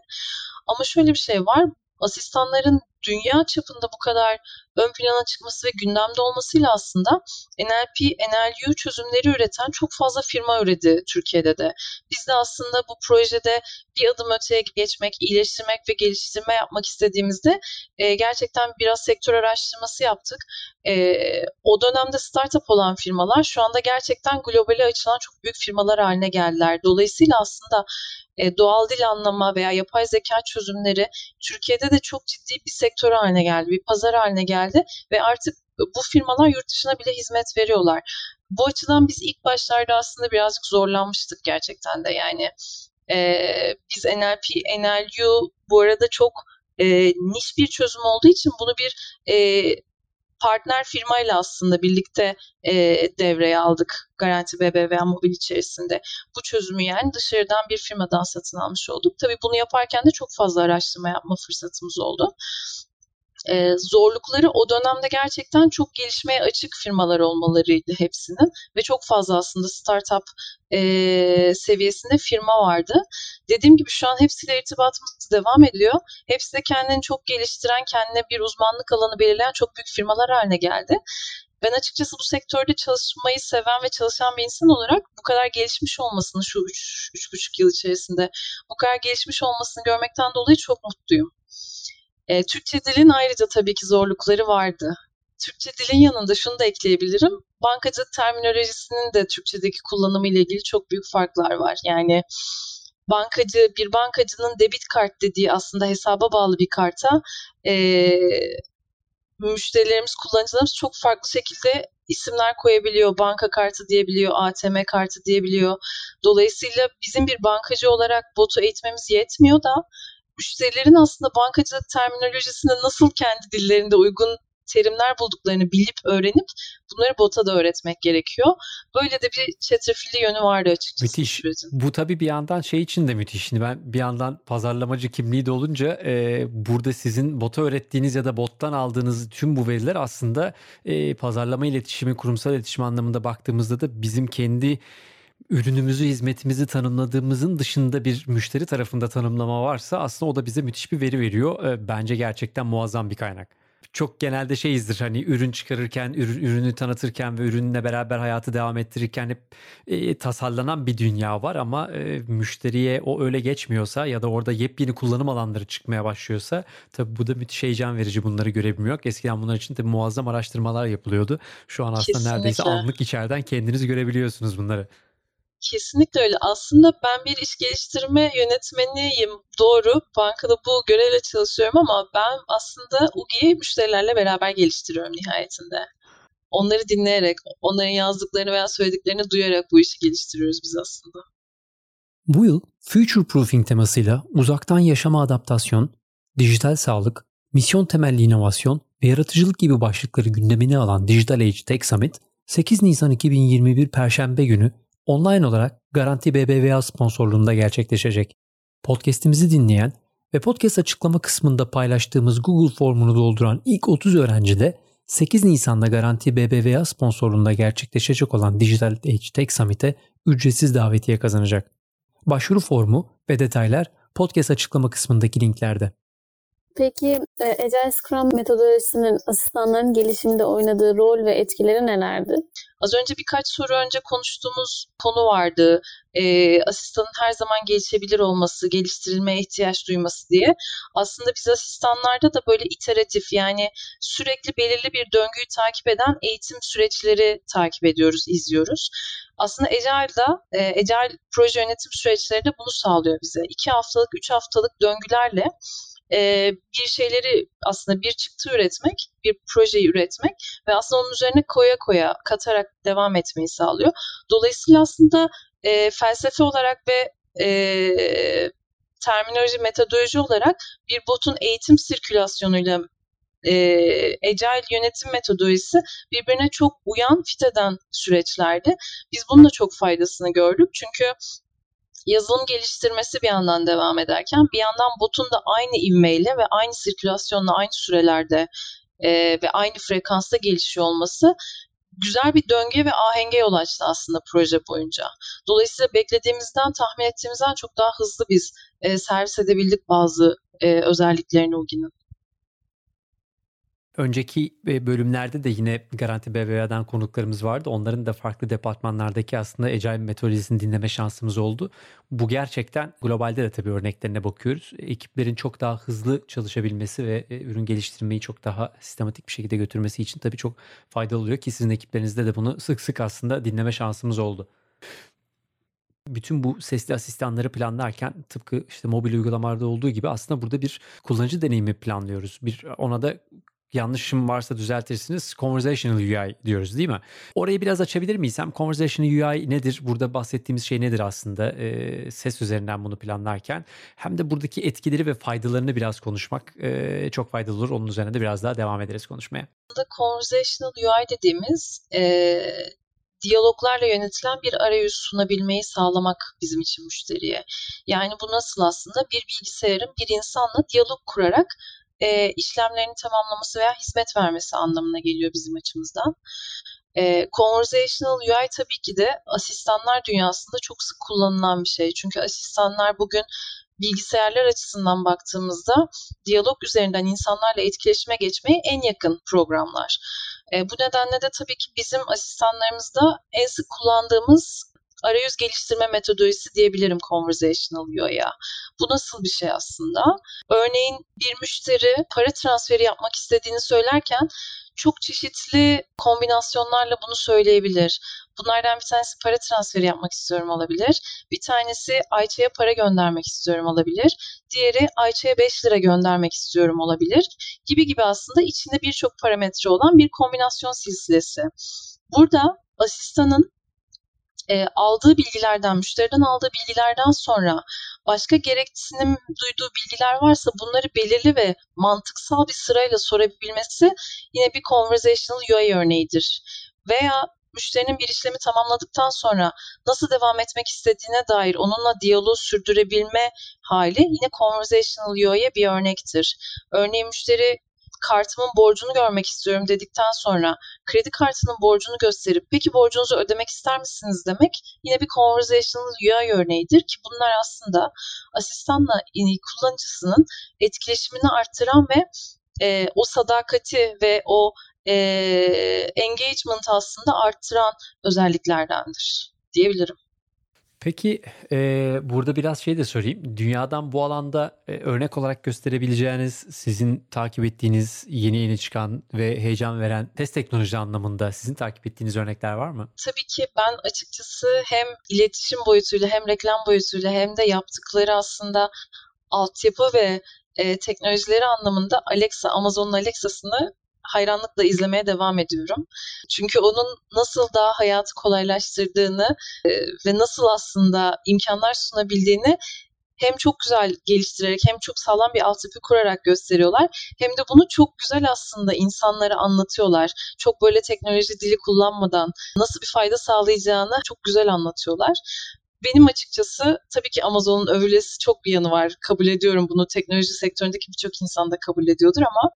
Ama şöyle bir şey var asistanların dünya çapında bu kadar ön plana çıkması ve gündemde olmasıyla aslında NLP, NLU çözümleri üreten çok fazla firma üredi Türkiye'de de. Biz de aslında bu projede bir adım öteye geçmek, iyileştirmek ve geliştirme yapmak istediğimizde e, gerçekten biraz sektör araştırması yaptık. E, o dönemde startup olan firmalar şu anda gerçekten globale açılan çok büyük firmalar haline geldiler. Dolayısıyla aslında e, doğal dil anlama veya yapay zeka çözümleri Türkiye'de de çok ciddi bir sektör haline geldi, bir pazar haline geldi ve artık bu firmalar yurt dışına bile hizmet veriyorlar. Bu açıdan biz ilk başlarda aslında birazcık zorlanmıştık gerçekten de yani. E, biz NLP, NLU bu arada çok e, niş bir çözüm olduğu için bunu bir e, partner firmayla aslında birlikte e, devreye aldık Garanti BBVA Mobil içerisinde. Bu çözümü yani dışarıdan bir firmadan satın almış olduk. Tabii bunu yaparken de çok fazla araştırma yapma fırsatımız oldu e, zorlukları o dönemde gerçekten çok gelişmeye açık firmalar olmalarıydı hepsinin ve çok fazla aslında startup e, seviyesinde firma vardı. Dediğim gibi şu an hepsiyle irtibatımız devam ediyor. Hepsi de kendini çok geliştiren, kendine bir uzmanlık alanı belirleyen çok büyük firmalar haline geldi. Ben açıkçası bu sektörde çalışmayı seven ve çalışan bir insan olarak bu kadar gelişmiş olmasını şu 3-3,5 yıl içerisinde bu kadar gelişmiş olmasını görmekten dolayı çok mutluyum. E, Türkçe dilin ayrıca tabii ki zorlukları vardı. Türkçe dilin yanında şunu da ekleyebilirim. Bankacılık terminolojisinin de Türkçedeki kullanımı ile ilgili çok büyük farklar var. Yani bankacı bir bankacının debit kart dediği aslında hesaba bağlı bir karta e, müşterilerimiz, kullanıcılarımız çok farklı şekilde isimler koyabiliyor. Banka kartı diyebiliyor, ATM kartı diyebiliyor. Dolayısıyla bizim bir bankacı olarak botu eğitmemiz yetmiyor da müşterilerin aslında bankacılık terminolojisine nasıl kendi dillerinde uygun terimler bulduklarını bilip öğrenip bunları bota da öğretmek gerekiyor. Böyle de bir çetrefilli yönü vardı açıkçası. Müthiş. Bu tabii bir yandan şey için de müthiş. Şimdi ben bir yandan pazarlamacı kimliği de olunca e, burada sizin bota öğrettiğiniz ya da bottan aldığınız tüm bu veriler aslında e, pazarlama iletişimi, kurumsal iletişim anlamında baktığımızda da bizim kendi ürünümüzü, hizmetimizi tanımladığımızın dışında bir müşteri tarafında tanımlama varsa aslında o da bize müthiş bir veri veriyor. Ee, bence gerçekten muazzam bir kaynak. Çok genelde şeyizdir hani ürün çıkarırken, ürünü tanıtırken ve ürünle beraber hayatı devam ettirirken hep e, tasarlanan bir dünya var ama e, müşteriye o öyle geçmiyorsa ya da orada yepyeni kullanım alanları çıkmaya başlıyorsa tabii bu da müthiş heyecan verici bunları görebilmek. Eskiden bunlar için de muazzam araştırmalar yapılıyordu. Şu an aslında Kesinlikle. neredeyse anlık içeriden kendiniz görebiliyorsunuz bunları. Kesinlikle öyle. Aslında ben bir iş geliştirme yönetmeniyim. Doğru. Bankada bu görevle çalışıyorum ama ben aslında UGI'yi müşterilerle beraber geliştiriyorum nihayetinde. Onları dinleyerek, onların yazdıklarını veya söylediklerini duyarak bu işi geliştiriyoruz biz aslında. Bu yıl Future Proofing temasıyla uzaktan yaşama adaptasyon, dijital sağlık, misyon temelli inovasyon ve yaratıcılık gibi başlıkları gündemine alan Digital Age Tech Summit 8 Nisan 2021 Perşembe günü online olarak Garanti BBVA sponsorluğunda gerçekleşecek. Podcast'imizi dinleyen ve podcast açıklama kısmında paylaştığımız Google formunu dolduran ilk 30 öğrenci de 8 Nisan'da Garanti BBVA sponsorluğunda gerçekleşecek olan Digital Age Tech Summit'e ücretsiz davetiye kazanacak. Başvuru formu ve detaylar podcast açıklama kısmındaki linklerde. Peki e, Agile Scrum metodolojisinin asistanların gelişiminde oynadığı rol ve etkileri nelerdi? Az önce birkaç soru önce konuştuğumuz konu vardı. Ee, asistanın her zaman gelişebilir olması, geliştirilmeye ihtiyaç duyması diye. Aslında biz asistanlarda da böyle iteratif yani sürekli belirli bir döngüyü takip eden eğitim süreçleri takip ediyoruz, izliyoruz. Aslında Agile'da, e, Agile proje yönetim süreçleri de bunu sağlıyor bize. İki haftalık, üç haftalık döngülerle e, bir şeyleri aslında bir çıktı üretmek, bir projeyi üretmek ve aslında onun üzerine koya koya katarak devam etmeyi sağlıyor. Dolayısıyla aslında e, felsefe olarak ve e, terminoloji, metodoloji olarak bir botun eğitim sirkülasyonuyla e, yönetim metodolojisi birbirine çok uyan, fit eden süreçlerdi. Biz bunun da çok faydasını gördük. Çünkü yazılım geliştirmesi bir yandan devam ederken bir yandan botun da aynı ivmeyle ve aynı sirkülasyonla aynı sürelerde e, ve aynı frekansta gelişiyor olması güzel bir döngüye ve ahenge yol açtı aslında proje boyunca. Dolayısıyla beklediğimizden, tahmin ettiğimizden çok daha hızlı biz e, servis edebildik bazı e, özelliklerini Ugi'nin. Önceki e, bölümlerde de yine Garanti BBVA'dan konuklarımız vardı. Onların da farklı departmanlardaki aslında Agile metodolojisini dinleme şansımız oldu. Bu gerçekten globalde de tabii örneklerine bakıyoruz. Ekiplerin çok daha hızlı çalışabilmesi ve e, ürün geliştirmeyi çok daha sistematik bir şekilde götürmesi için tabii çok faydalı oluyor ki sizin ekiplerinizde de bunu sık sık aslında dinleme şansımız oldu bütün bu sesli asistanları planlarken tıpkı işte mobil uygulamalarda olduğu gibi aslında burada bir kullanıcı deneyimi planlıyoruz. Bir ona da yanlışım varsa düzeltirsiniz. Conversational UI diyoruz değil mi? Orayı biraz açabilir miyiz? Hem Conversational UI nedir? Burada bahsettiğimiz şey nedir aslında? E, ses üzerinden bunu planlarken. Hem de buradaki etkileri ve faydalarını biraz konuşmak e, çok faydalı olur. Onun üzerine de biraz daha devam ederiz konuşmaya. Burada Conversational UI dediğimiz e, diyaloglarla yönetilen bir arayüz sunabilmeyi sağlamak bizim için müşteriye. Yani bu nasıl aslında bir bilgisayarın bir insanla diyalog kurarak e, işlemlerini tamamlaması veya hizmet vermesi anlamına geliyor bizim açımızdan. E, conversational UI tabii ki de asistanlar dünyasında çok sık kullanılan bir şey. Çünkü asistanlar bugün bilgisayarlar açısından baktığımızda diyalog üzerinden insanlarla etkileşime geçmeye en yakın programlar. E, bu nedenle de tabii ki bizim asistanlarımızda en sık kullandığımız arayüz geliştirme metodolojisi diyebilirim conversational UI'ya. Bu nasıl bir şey aslında? Örneğin bir müşteri para transferi yapmak istediğini söylerken çok çeşitli kombinasyonlarla bunu söyleyebilir. Bunlardan bir tanesi para transferi yapmak istiyorum olabilir. Bir tanesi Ayça'ya para göndermek istiyorum olabilir. Diğeri Ayça'ya 5 lira göndermek istiyorum olabilir. Gibi gibi aslında içinde birçok parametre olan bir kombinasyon silsilesi. Burada asistanın e, aldığı bilgilerden, müşteriden aldığı bilgilerden sonra başka gereksinim duyduğu bilgiler varsa bunları belirli ve mantıksal bir sırayla sorabilmesi yine bir conversational UI örneğidir. Veya müşterinin bir işlemi tamamladıktan sonra nasıl devam etmek istediğine dair onunla diyaloğu sürdürebilme hali yine conversational UI'ye bir örnektir. Örneğin müşteri kartımın borcunu görmek istiyorum dedikten sonra kredi kartının borcunu gösterip peki borcunuzu ödemek ister misiniz demek yine bir conversational UI örneğidir ki bunlar aslında asistanla kullanıcısının etkileşimini arttıran ve e, o sadakati ve o e, engagement aslında arttıran özelliklerdendir diyebilirim. Peki e, burada biraz şey de sorayım. Dünyadan bu alanda e, örnek olarak gösterebileceğiniz sizin takip ettiğiniz yeni yeni çıkan ve heyecan veren test teknoloji anlamında sizin takip ettiğiniz örnekler var mı? Tabii ki ben açıkçası hem iletişim boyutuyla hem reklam boyutuyla hem de yaptıkları aslında altyapı ve e, teknolojileri anlamında Alexa, Amazon'un Alexa'sını hayranlıkla izlemeye devam ediyorum. Çünkü onun nasıl daha hayatı kolaylaştırdığını e, ve nasıl aslında imkanlar sunabildiğini hem çok güzel geliştirerek hem çok sağlam bir altyapı kurarak gösteriyorlar. Hem de bunu çok güzel aslında insanlara anlatıyorlar. Çok böyle teknoloji dili kullanmadan nasıl bir fayda sağlayacağını çok güzel anlatıyorlar. Benim açıkçası tabii ki Amazon'un övülesi çok bir yanı var. Kabul ediyorum bunu. Teknoloji sektöründeki birçok insan da kabul ediyordur ama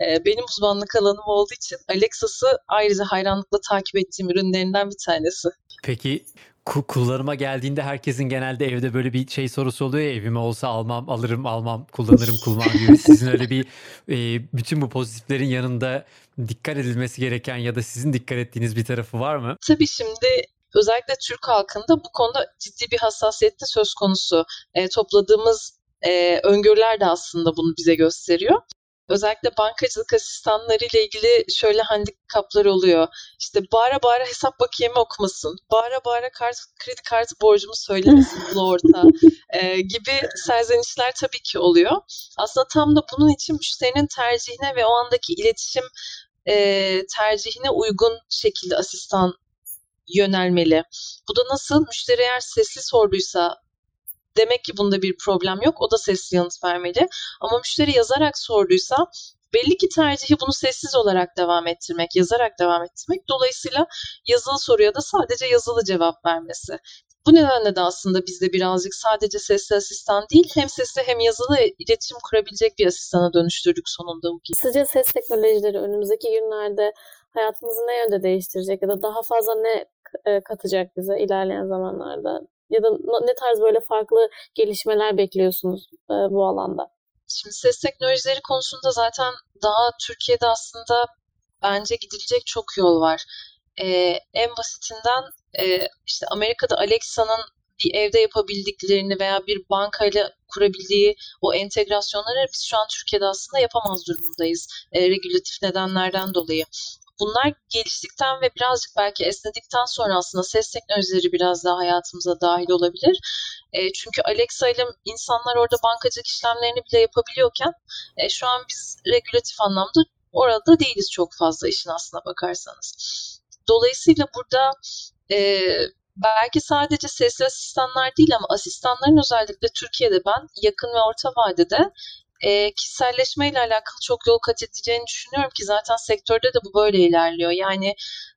benim uzmanlık alanım olduğu için Alexa'sı ayrıca hayranlıkla takip ettiğim ürünlerinden bir tanesi. Peki kullanıma geldiğinde herkesin genelde evde böyle bir şey sorusu oluyor ya evime olsa almam alırım almam kullanırım kullanmam gibi. *laughs* Sizin öyle bir e, bütün bu pozitiflerin yanında dikkat edilmesi gereken ya da sizin dikkat ettiğiniz bir tarafı var mı? Tabii şimdi özellikle Türk halkında bu konuda ciddi bir hassasiyette söz konusu. E, topladığımız e, öngörüler de aslında bunu bize gösteriyor. Özellikle bankacılık asistanları ile ilgili şöyle handikaplar oluyor. İşte bağıra bağıra hesap bakiyemi okumasın, bağıra bağıra kart, kredi kartı borcumu söylemesin bu orta *laughs* e, gibi serzenişler tabii ki oluyor. Aslında tam da bunun için müşterinin tercihine ve o andaki iletişim e, tercihine uygun şekilde asistan yönelmeli. Bu da nasıl? Müşteri eğer sesli sorduysa demek ki bunda bir problem yok. O da sesli yanıt vermeli. Ama müşteri yazarak sorduysa belli ki tercihi bunu sessiz olarak devam ettirmek, yazarak devam ettirmek. Dolayısıyla yazılı soruya da sadece yazılı cevap vermesi. Bu nedenle de aslında biz de birazcık sadece sesli asistan değil hem sesli hem yazılı iletişim kurabilecek bir asistana dönüştürdük sonunda bu gibi. Sizce ses teknolojileri önümüzdeki günlerde hayatımızı ne yönde değiştirecek ya da daha fazla ne e, katacak bize ilerleyen zamanlarda? Ya da ne tarz böyle farklı gelişmeler bekliyorsunuz e, bu alanda? Şimdi ses teknolojileri konusunda zaten daha Türkiye'de aslında bence gidilecek çok yol var. Ee, en basitinden e, işte Amerika'da Alexa'nın bir evde yapabildiklerini veya bir bankayla kurabildiği o entegrasyonları biz şu an Türkiye'de aslında yapamaz durumdayız. E, regülatif nedenlerden dolayı. Bunlar geliştikten ve birazcık belki esnedikten sonra aslında ses teknolojileri biraz daha hayatımıza dahil olabilir. E, çünkü Alexa ile insanlar orada bankacılık işlemlerini bile yapabiliyorken e, şu an biz regülatif anlamda orada değiliz çok fazla işin aslına bakarsanız. Dolayısıyla burada e, belki sadece sesli asistanlar değil ama asistanların özellikle Türkiye'de ben yakın ve orta vadede e, kişiselleşme ile alakalı çok yol kat edeceğini düşünüyorum ki zaten sektörde de bu böyle ilerliyor. Yani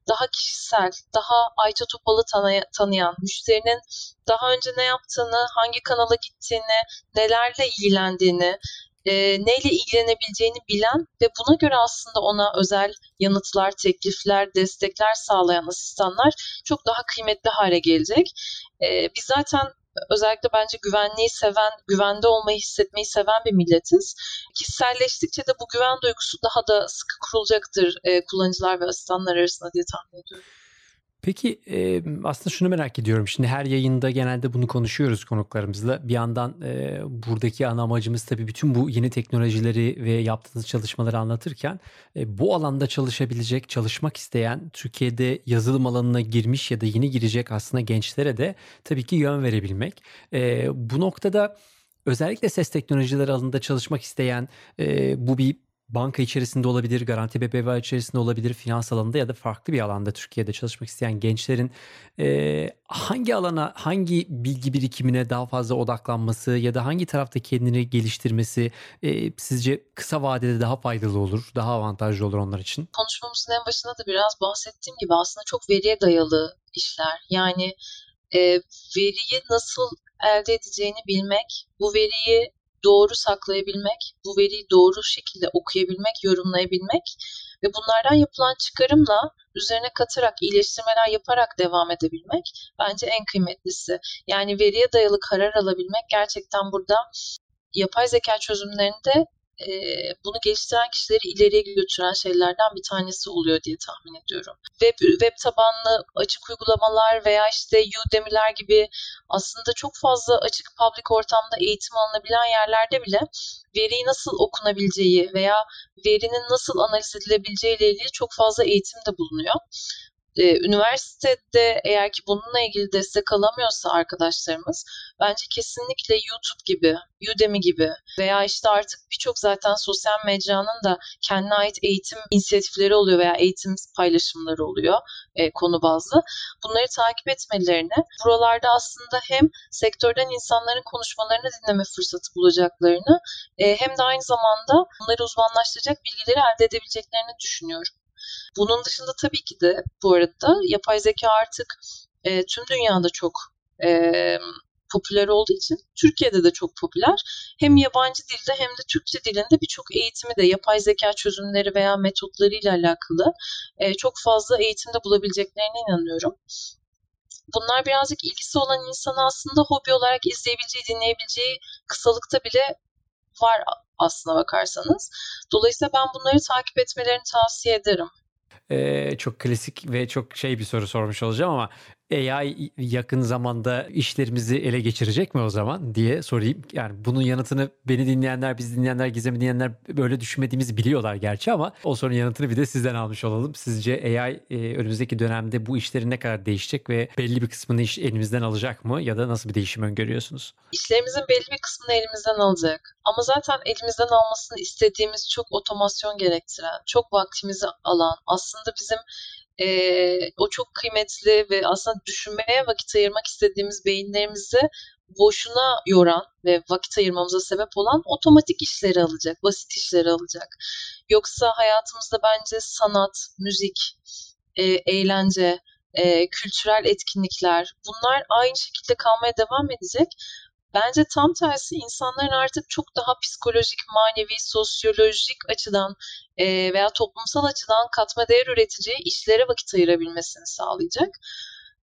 daha kişisel, daha Ayça Topal'ı tanı- tanıyan, müşterinin daha önce ne yaptığını, hangi kanala gittiğini, nelerle ilgilendiğini, e, neyle ilgilenebileceğini bilen ve buna göre aslında ona özel yanıtlar, teklifler, destekler sağlayan asistanlar çok daha kıymetli hale gelecek. E, biz zaten özellikle bence güvenliği seven, güvende olmayı hissetmeyi seven bir milletiz. Kişiselleştikçe de bu güven duygusu daha da sıkı kurulacaktır e, kullanıcılar ve asistanlar arasında diye tahmin ediyorum. Peki aslında şunu merak ediyorum. Şimdi her yayında genelde bunu konuşuyoruz konuklarımızla. Bir yandan buradaki ana amacımız tabii bütün bu yeni teknolojileri ve yaptığınız çalışmaları anlatırken bu alanda çalışabilecek, çalışmak isteyen, Türkiye'de yazılım alanına girmiş ya da yeni girecek aslında gençlere de tabii ki yön verebilmek. Bu noktada özellikle ses teknolojileri alanında çalışmak isteyen bu bir banka içerisinde olabilir, garanti BBVA içerisinde olabilir, finans alanında ya da farklı bir alanda Türkiye'de çalışmak isteyen gençlerin e, hangi alana, hangi bilgi birikimine daha fazla odaklanması ya da hangi tarafta kendini geliştirmesi e, sizce kısa vadede daha faydalı olur, daha avantajlı olur onlar için? Konuşmamızın en başında da biraz bahsettiğim gibi aslında çok veriye dayalı işler. Yani e, veriyi nasıl elde edeceğini bilmek, bu veriyi doğru saklayabilmek, bu veriyi doğru şekilde okuyabilmek, yorumlayabilmek ve bunlardan yapılan çıkarımla üzerine katarak, iyileştirmeler yaparak devam edebilmek bence en kıymetlisi. Yani veriye dayalı karar alabilmek gerçekten burada yapay zeka çözümlerinde e, bunu geliştiren kişileri ileriye götüren şeylerden bir tanesi oluyor diye tahmin ediyorum. Web, web tabanlı açık uygulamalar veya işte Udemy'ler gibi aslında çok fazla açık public ortamda eğitim alınabilen yerlerde bile veriyi nasıl okunabileceği veya verinin nasıl analiz edilebileceği ile ilgili çok fazla eğitim de bulunuyor e, üniversitede eğer ki bununla ilgili destek alamıyorsa arkadaşlarımız bence kesinlikle YouTube gibi, Udemy gibi veya işte artık birçok zaten sosyal mecranın da kendine ait eğitim inisiyatifleri oluyor veya eğitim paylaşımları oluyor e, konu bazlı. Bunları takip etmelerini, buralarda aslında hem sektörden insanların konuşmalarını dinleme fırsatı bulacaklarını e, hem de aynı zamanda bunları uzmanlaştıracak bilgileri elde edebileceklerini düşünüyorum. Bunun dışında tabii ki de bu arada yapay zeka artık e, tüm dünyada çok e, popüler olduğu için Türkiye'de de çok popüler. Hem yabancı dilde hem de Türkçe dilinde birçok eğitimi de yapay zeka çözümleri veya metotlarıyla alakalı e, çok fazla eğitimde bulabileceklerine inanıyorum. Bunlar birazcık ilgisi olan insan aslında hobi olarak izleyebileceği, dinleyebileceği kısalıkta bile var aslına bakarsanız. Dolayısıyla ben bunları takip etmelerini tavsiye ederim. Ee, çok klasik ve çok şey bir soru sormuş olacağım ama AI yakın zamanda işlerimizi ele geçirecek mi o zaman diye sorayım. Yani bunun yanıtını beni dinleyenler, biz dinleyenler, Gizem'i dinleyenler böyle düşünmediğimizi biliyorlar gerçi ama o sorunun yanıtını bir de sizden almış olalım. Sizce AI e, önümüzdeki dönemde bu işlerin ne kadar değişecek ve belli bir kısmını iş elimizden alacak mı ya da nasıl bir değişim öngörüyorsunuz? İşlerimizin belli bir kısmını elimizden alacak. Ama zaten elimizden almasını istediğimiz çok otomasyon gerektiren, çok vaktimizi alan, aslında bizim e, o çok kıymetli ve aslında düşünmeye vakit ayırmak istediğimiz beyinlerimizi boşuna yoran ve vakit ayırmamıza sebep olan otomatik işleri alacak, basit işleri alacak. Yoksa hayatımızda bence sanat, müzik, e, eğlence, e, kültürel etkinlikler bunlar aynı şekilde kalmaya devam edecek Bence tam tersi insanların artık çok daha psikolojik, manevi, sosyolojik açıdan e, veya toplumsal açıdan katma değer üreteceği işlere vakit ayırabilmesini sağlayacak.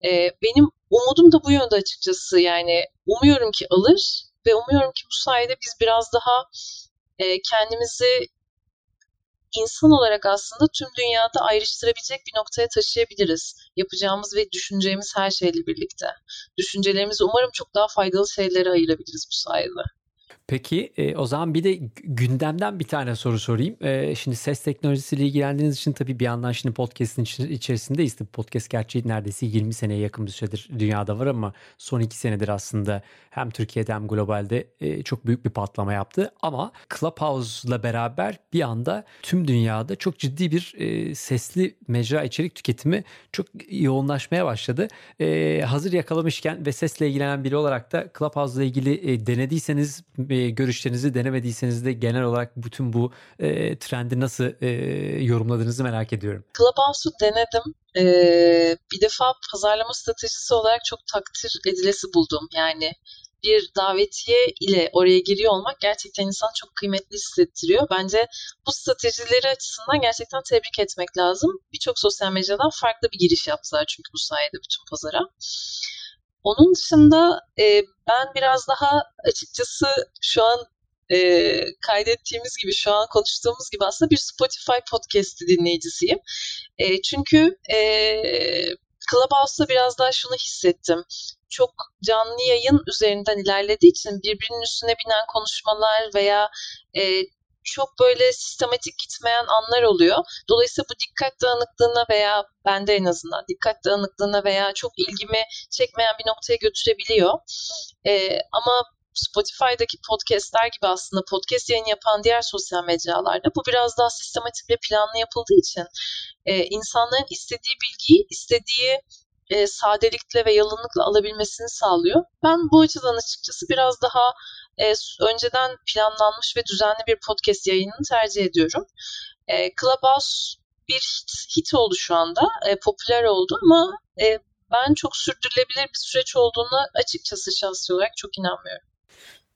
E, benim umudum da bu yönde açıkçası. Yani umuyorum ki alır ve umuyorum ki bu sayede biz biraz daha e, kendimizi insan olarak aslında tüm dünyada ayrıştırabilecek bir noktaya taşıyabiliriz. Yapacağımız ve düşüneceğimiz her şeyle birlikte. Düşüncelerimizi umarım çok daha faydalı şeylere ayırabiliriz bu sayede. Peki e, o zaman bir de gündemden bir tane soru sorayım. E, şimdi ses teknolojisiyle ilgilendiğiniz için tabii bir yandan şimdi podcast'in içerisindeyiz. Tabii podcast gerçi neredeyse 20 seneye yakın bir süredir dünyada var ama son 2 senedir aslında hem Türkiye'de hem globalde e, çok büyük bir patlama yaptı. Ama Clubhouse'la beraber bir anda tüm dünyada çok ciddi bir e, sesli mecra içerik tüketimi çok yoğunlaşmaya başladı. E, hazır yakalamışken ve sesle ilgilenen biri olarak da Clubhouse'la ilgili e, denediyseniz e, görüşlerinizi denemediyseniz de genel olarak bütün bu e, trendi nasıl e, yorumladığınızı merak ediyorum. Clubhouse'u denedim. Ee, bir defa pazarlama stratejisi olarak çok takdir edilesi buldum. Yani bir davetiye ile oraya giriyor olmak gerçekten insan çok kıymetli hissettiriyor. Bence bu stratejileri açısından gerçekten tebrik etmek lazım. Birçok sosyal medyadan farklı bir giriş yaptılar çünkü bu sayede bütün pazara. Onun dışında e, ben biraz daha açıkçası şu an e, kaydettiğimiz gibi, şu an konuştuğumuz gibi aslında bir Spotify podcast'i dinleyicisiyim. E, çünkü e, Clubhouse'da biraz daha şunu hissettim. Çok canlı yayın üzerinden ilerlediği için birbirinin üstüne binen konuşmalar veya e, çok böyle sistematik gitmeyen anlar oluyor. Dolayısıyla bu dikkat dağınıklığına veya bende en azından dikkat dağınıklığına veya çok ilgimi çekmeyen bir noktaya götürebiliyor. Ee, ama Spotify'daki podcastler gibi aslında podcast yayın yapan diğer sosyal mecralarda bu biraz daha sistematik ve planlı yapıldığı için e, insanların istediği bilgiyi istediği e, sadelikle ve yalınlıkla alabilmesini sağlıyor. Ben bu açıdan açıkçası biraz daha e, önceden planlanmış ve düzenli bir podcast yayınını tercih ediyorum. E, Clubhouse bir hit, hit oldu şu anda. E, popüler oldu ama e, ben çok sürdürülebilir bir süreç olduğunu açıkçası şahsi olarak çok inanmıyorum.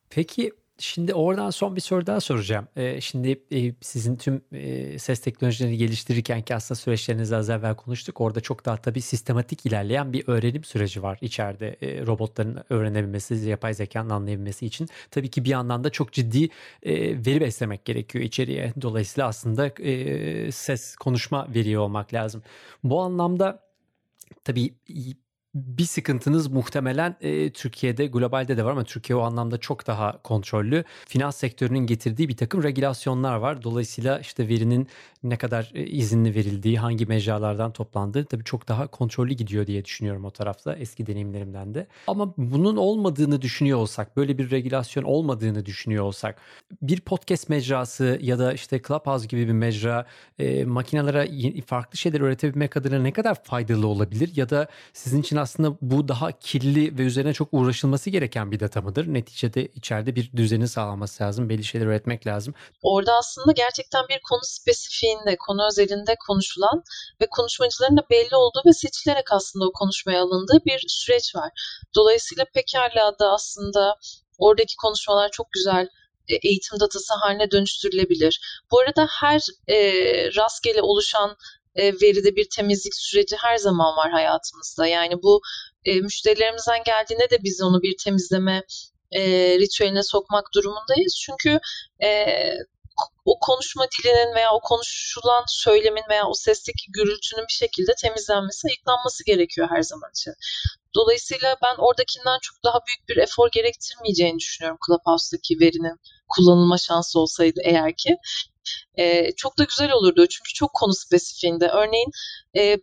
Peki Şimdi oradan son bir soru daha soracağım. Ee, şimdi e, sizin tüm e, ses teknolojilerini geliştirirken ki aslında süreçlerinizi az evvel konuştuk. Orada çok daha tabii sistematik ilerleyen bir öğrenim süreci var içeride. E, robotların öğrenebilmesi, yapay zekanın anlayabilmesi için. Tabii ki bir yandan da çok ciddi veri beslemek gerekiyor içeriye. Dolayısıyla aslında ses, konuşma veriyor olmak lazım. Bu anlamda tabii bir sıkıntınız muhtemelen e, Türkiye'de, globalde de var ama Türkiye o anlamda çok daha kontrollü. Finans sektörünün getirdiği bir takım regülasyonlar var. Dolayısıyla işte verinin ne kadar e, izinli verildiği, hangi mecralardan toplandığı tabii çok daha kontrollü gidiyor diye düşünüyorum o tarafta eski deneyimlerimden de. Ama bunun olmadığını düşünüyor olsak, böyle bir regülasyon olmadığını düşünüyor olsak, bir podcast mecrası ya da işte Clubhouse gibi bir mecra e, makinelere farklı şeyler öğretebilmek adına ne kadar faydalı olabilir ya da sizin için aslında bu daha kirli ve üzerine çok uğraşılması gereken bir data mıdır? Neticede içeride bir düzeni sağlaması lazım. Belli şeyler üretmek lazım. Orada aslında gerçekten bir konu spesifiğinde, konu özelinde konuşulan ve konuşmacıların da belli olduğu ve seçilerek aslında o konuşmaya alındığı bir süreç var. Dolayısıyla pekala da aslında oradaki konuşmalar çok güzel e, eğitim datası haline dönüştürülebilir. Bu arada her e, rastgele oluşan e, veride bir temizlik süreci her zaman var hayatımızda. Yani bu e, müşterilerimizden geldiğinde de biz onu bir temizleme e, ritüeline sokmak durumundayız. Çünkü e, o konuşma dilinin veya o konuşulan söylemin veya o sesteki gürültünün bir şekilde temizlenmesi, ayıklanması gerekiyor her zaman için. Dolayısıyla ben oradakinden çok daha büyük bir efor gerektirmeyeceğini düşünüyorum Clubhouse'daki verinin kullanılma şansı olsaydı eğer ki. E, çok da güzel olurdu çünkü çok konu spesifiğinde. Örneğin e,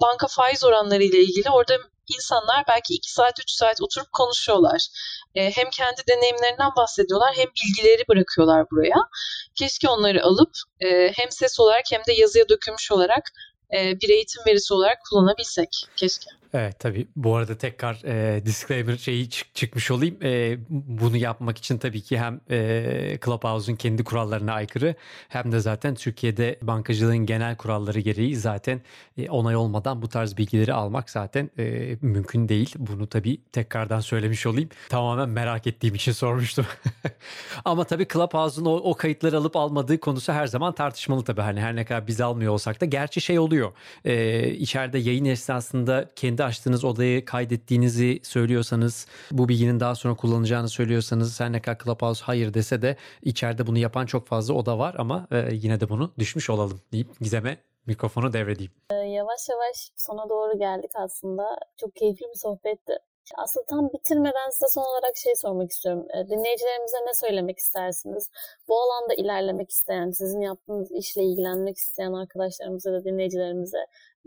banka faiz oranları ile ilgili orada insanlar belki 2 saat 3 saat oturup konuşuyorlar. E, hem kendi deneyimlerinden bahsediyorlar hem bilgileri bırakıyorlar buraya. Keşke onları alıp e, hem ses olarak hem de yazıya dökülmüş olarak e, bir eğitim verisi olarak kullanabilsek. Keşke. Evet tabii bu arada tekrar e, disclaimer şeyi çık, çıkmış olayım. E, bunu yapmak için tabii ki hem e, Clubhouse'un kendi kurallarına aykırı hem de zaten Türkiye'de bankacılığın genel kuralları gereği zaten e, onay olmadan bu tarz bilgileri almak zaten e, mümkün değil. Bunu tabii tekrardan söylemiş olayım. Tamamen merak ettiğim için sormuştum. *laughs* Ama tabii Clubhouse'un o, o kayıtları alıp almadığı konusu her zaman tartışmalı tabii. Hani her ne kadar biz almıyor olsak da gerçi şey oluyor. E, içeride yayın esnasında kendi açtığınız odayı kaydettiğinizi söylüyorsanız, bu bilginin daha sonra kullanacağını söylüyorsanız her ne kadar Clubhouse hayır dese de içeride bunu yapan çok fazla oda var ama e, yine de bunu düşmüş olalım deyip Gizem'e mikrofonu devredeyim. Ee, yavaş yavaş sona doğru geldik aslında. Çok keyifli bir sohbetti. Aslında tam bitirmeden size son olarak şey sormak istiyorum. Ee, dinleyicilerimize ne söylemek istersiniz? Bu alanda ilerlemek isteyen, sizin yaptığınız işle ilgilenmek isteyen arkadaşlarımıza da dinleyicilerimize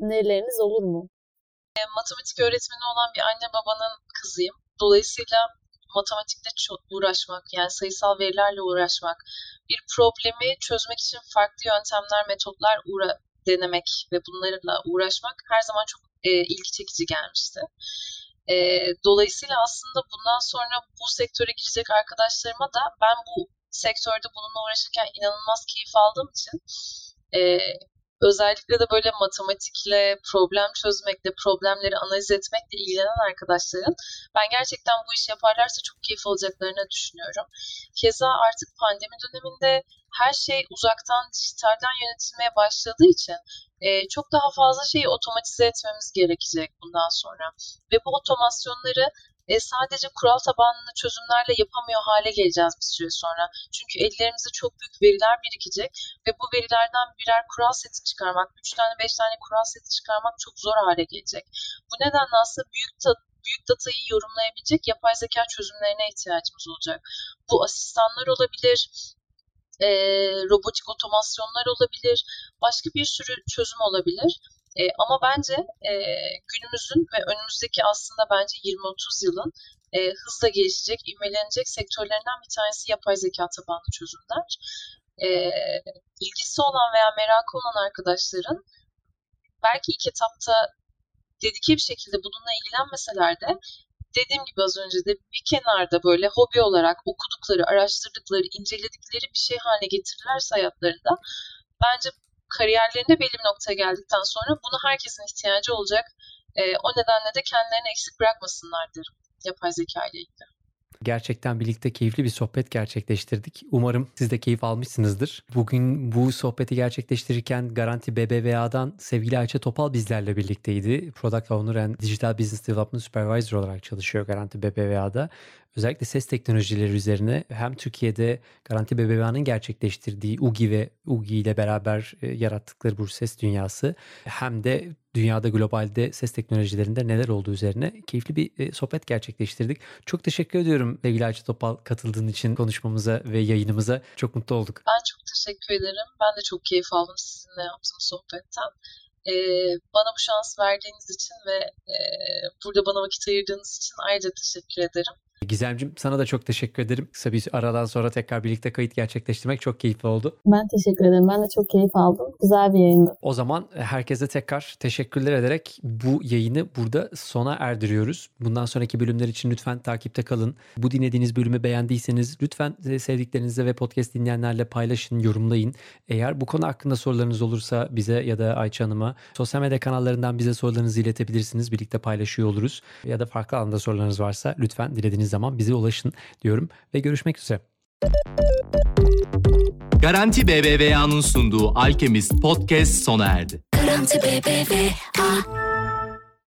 önerileriniz olur mu? Matematik öğretmeni olan bir anne babanın kızıyım. Dolayısıyla matematikle uğraşmak, yani sayısal verilerle uğraşmak, bir problemi çözmek için farklı yöntemler, metotlar uğra denemek ve bunlarla uğraşmak her zaman çok e, ilgi çekici gelmişti. E, dolayısıyla aslında bundan sonra bu sektöre girecek arkadaşlarıma da ben bu sektörde bununla uğraşırken inanılmaz keyif aldığım için e, özellikle de böyle matematikle, problem çözmekle, problemleri analiz etmekle ilgilenen arkadaşların ben gerçekten bu işi yaparlarsa çok keyif alacaklarını düşünüyorum. Keza artık pandemi döneminde her şey uzaktan, dijitalden yönetilmeye başladığı için e, çok daha fazla şeyi otomatize etmemiz gerekecek bundan sonra. Ve bu otomasyonları e, sadece kural tabanlı çözümlerle yapamıyor hale geleceğiz bir süre sonra. Çünkü ellerimize çok büyük veriler birikecek ve bu verilerden birer kural seti çıkarmak, 3 tane 5 tane kural seti çıkarmak çok zor hale gelecek. Bu nedenle aslında büyük büyük datayı yorumlayabilecek yapay zeka çözümlerine ihtiyacımız olacak. Bu asistanlar olabilir, e, robotik otomasyonlar olabilir, başka bir sürü çözüm olabilir. E, ama bence e, günümüzün ve önümüzdeki aslında bence 20-30 yılın e, hızla gelişecek, ivmelenecek sektörlerinden bir tanesi yapay zeka tabanlı çözümler. E, ilgisi olan veya merakı olan arkadaşların belki ilk etapta dedike bir şekilde bununla ilgilenmeseler de dediğim gibi az önce de bir kenarda böyle hobi olarak okudukları, araştırdıkları, inceledikleri bir şey haline getirirlerse hayatlarında bence kariyerlerinde belli bir noktaya geldikten sonra bunu herkesin ihtiyacı olacak. E, o nedenle de kendilerini eksik bırakmasınlar derim yapay zeka ile ilgili. Gerçekten birlikte keyifli bir sohbet gerçekleştirdik. Umarım siz de keyif almışsınızdır. Bugün bu sohbeti gerçekleştirirken Garanti BBVA'dan sevgili Ayça Topal bizlerle birlikteydi. Product Owner and Digital Business Development Supervisor olarak çalışıyor Garanti BBVA'da özellikle ses teknolojileri üzerine hem Türkiye'de Garanti BBVA'nın gerçekleştirdiği UGI ve UGI ile beraber e, yarattıkları bu ses dünyası hem de dünyada globalde ses teknolojilerinde neler olduğu üzerine keyifli bir e, sohbet gerçekleştirdik. Çok teşekkür ediyorum sevgili Ayça Topal katıldığın için konuşmamıza ve yayınımıza. Çok mutlu olduk. Ben çok teşekkür ederim. Ben de çok keyif aldım sizinle yaptığım sohbetten. Ee, bana bu şans verdiğiniz için ve e, burada bana vakit ayırdığınız için ayrıca teşekkür ederim. Gizemcim sana da çok teşekkür ederim. Kısa bir aradan sonra tekrar birlikte kayıt gerçekleştirmek çok keyifli oldu. Ben teşekkür ederim. Ben de çok keyif aldım. Güzel bir yayındı. O zaman herkese tekrar teşekkürler ederek bu yayını burada sona erdiriyoruz. Bundan sonraki bölümler için lütfen takipte kalın. Bu dinlediğiniz bölümü beğendiyseniz lütfen sevdiklerinizle ve podcast dinleyenlerle paylaşın, yorumlayın. Eğer bu konu hakkında sorularınız olursa bize ya da Ayça Hanım'a sosyal medya kanallarından bize sorularınızı iletebilirsiniz. Birlikte paylaşıyor oluruz. Ya da farklı alanda sorularınız varsa lütfen dilediğiniz zaman bize ulaşın diyorum ve görüşmek üzere. Garanti BBVA'nın sunduğu Alkemist Podcast sona erdi. Garanti BBVA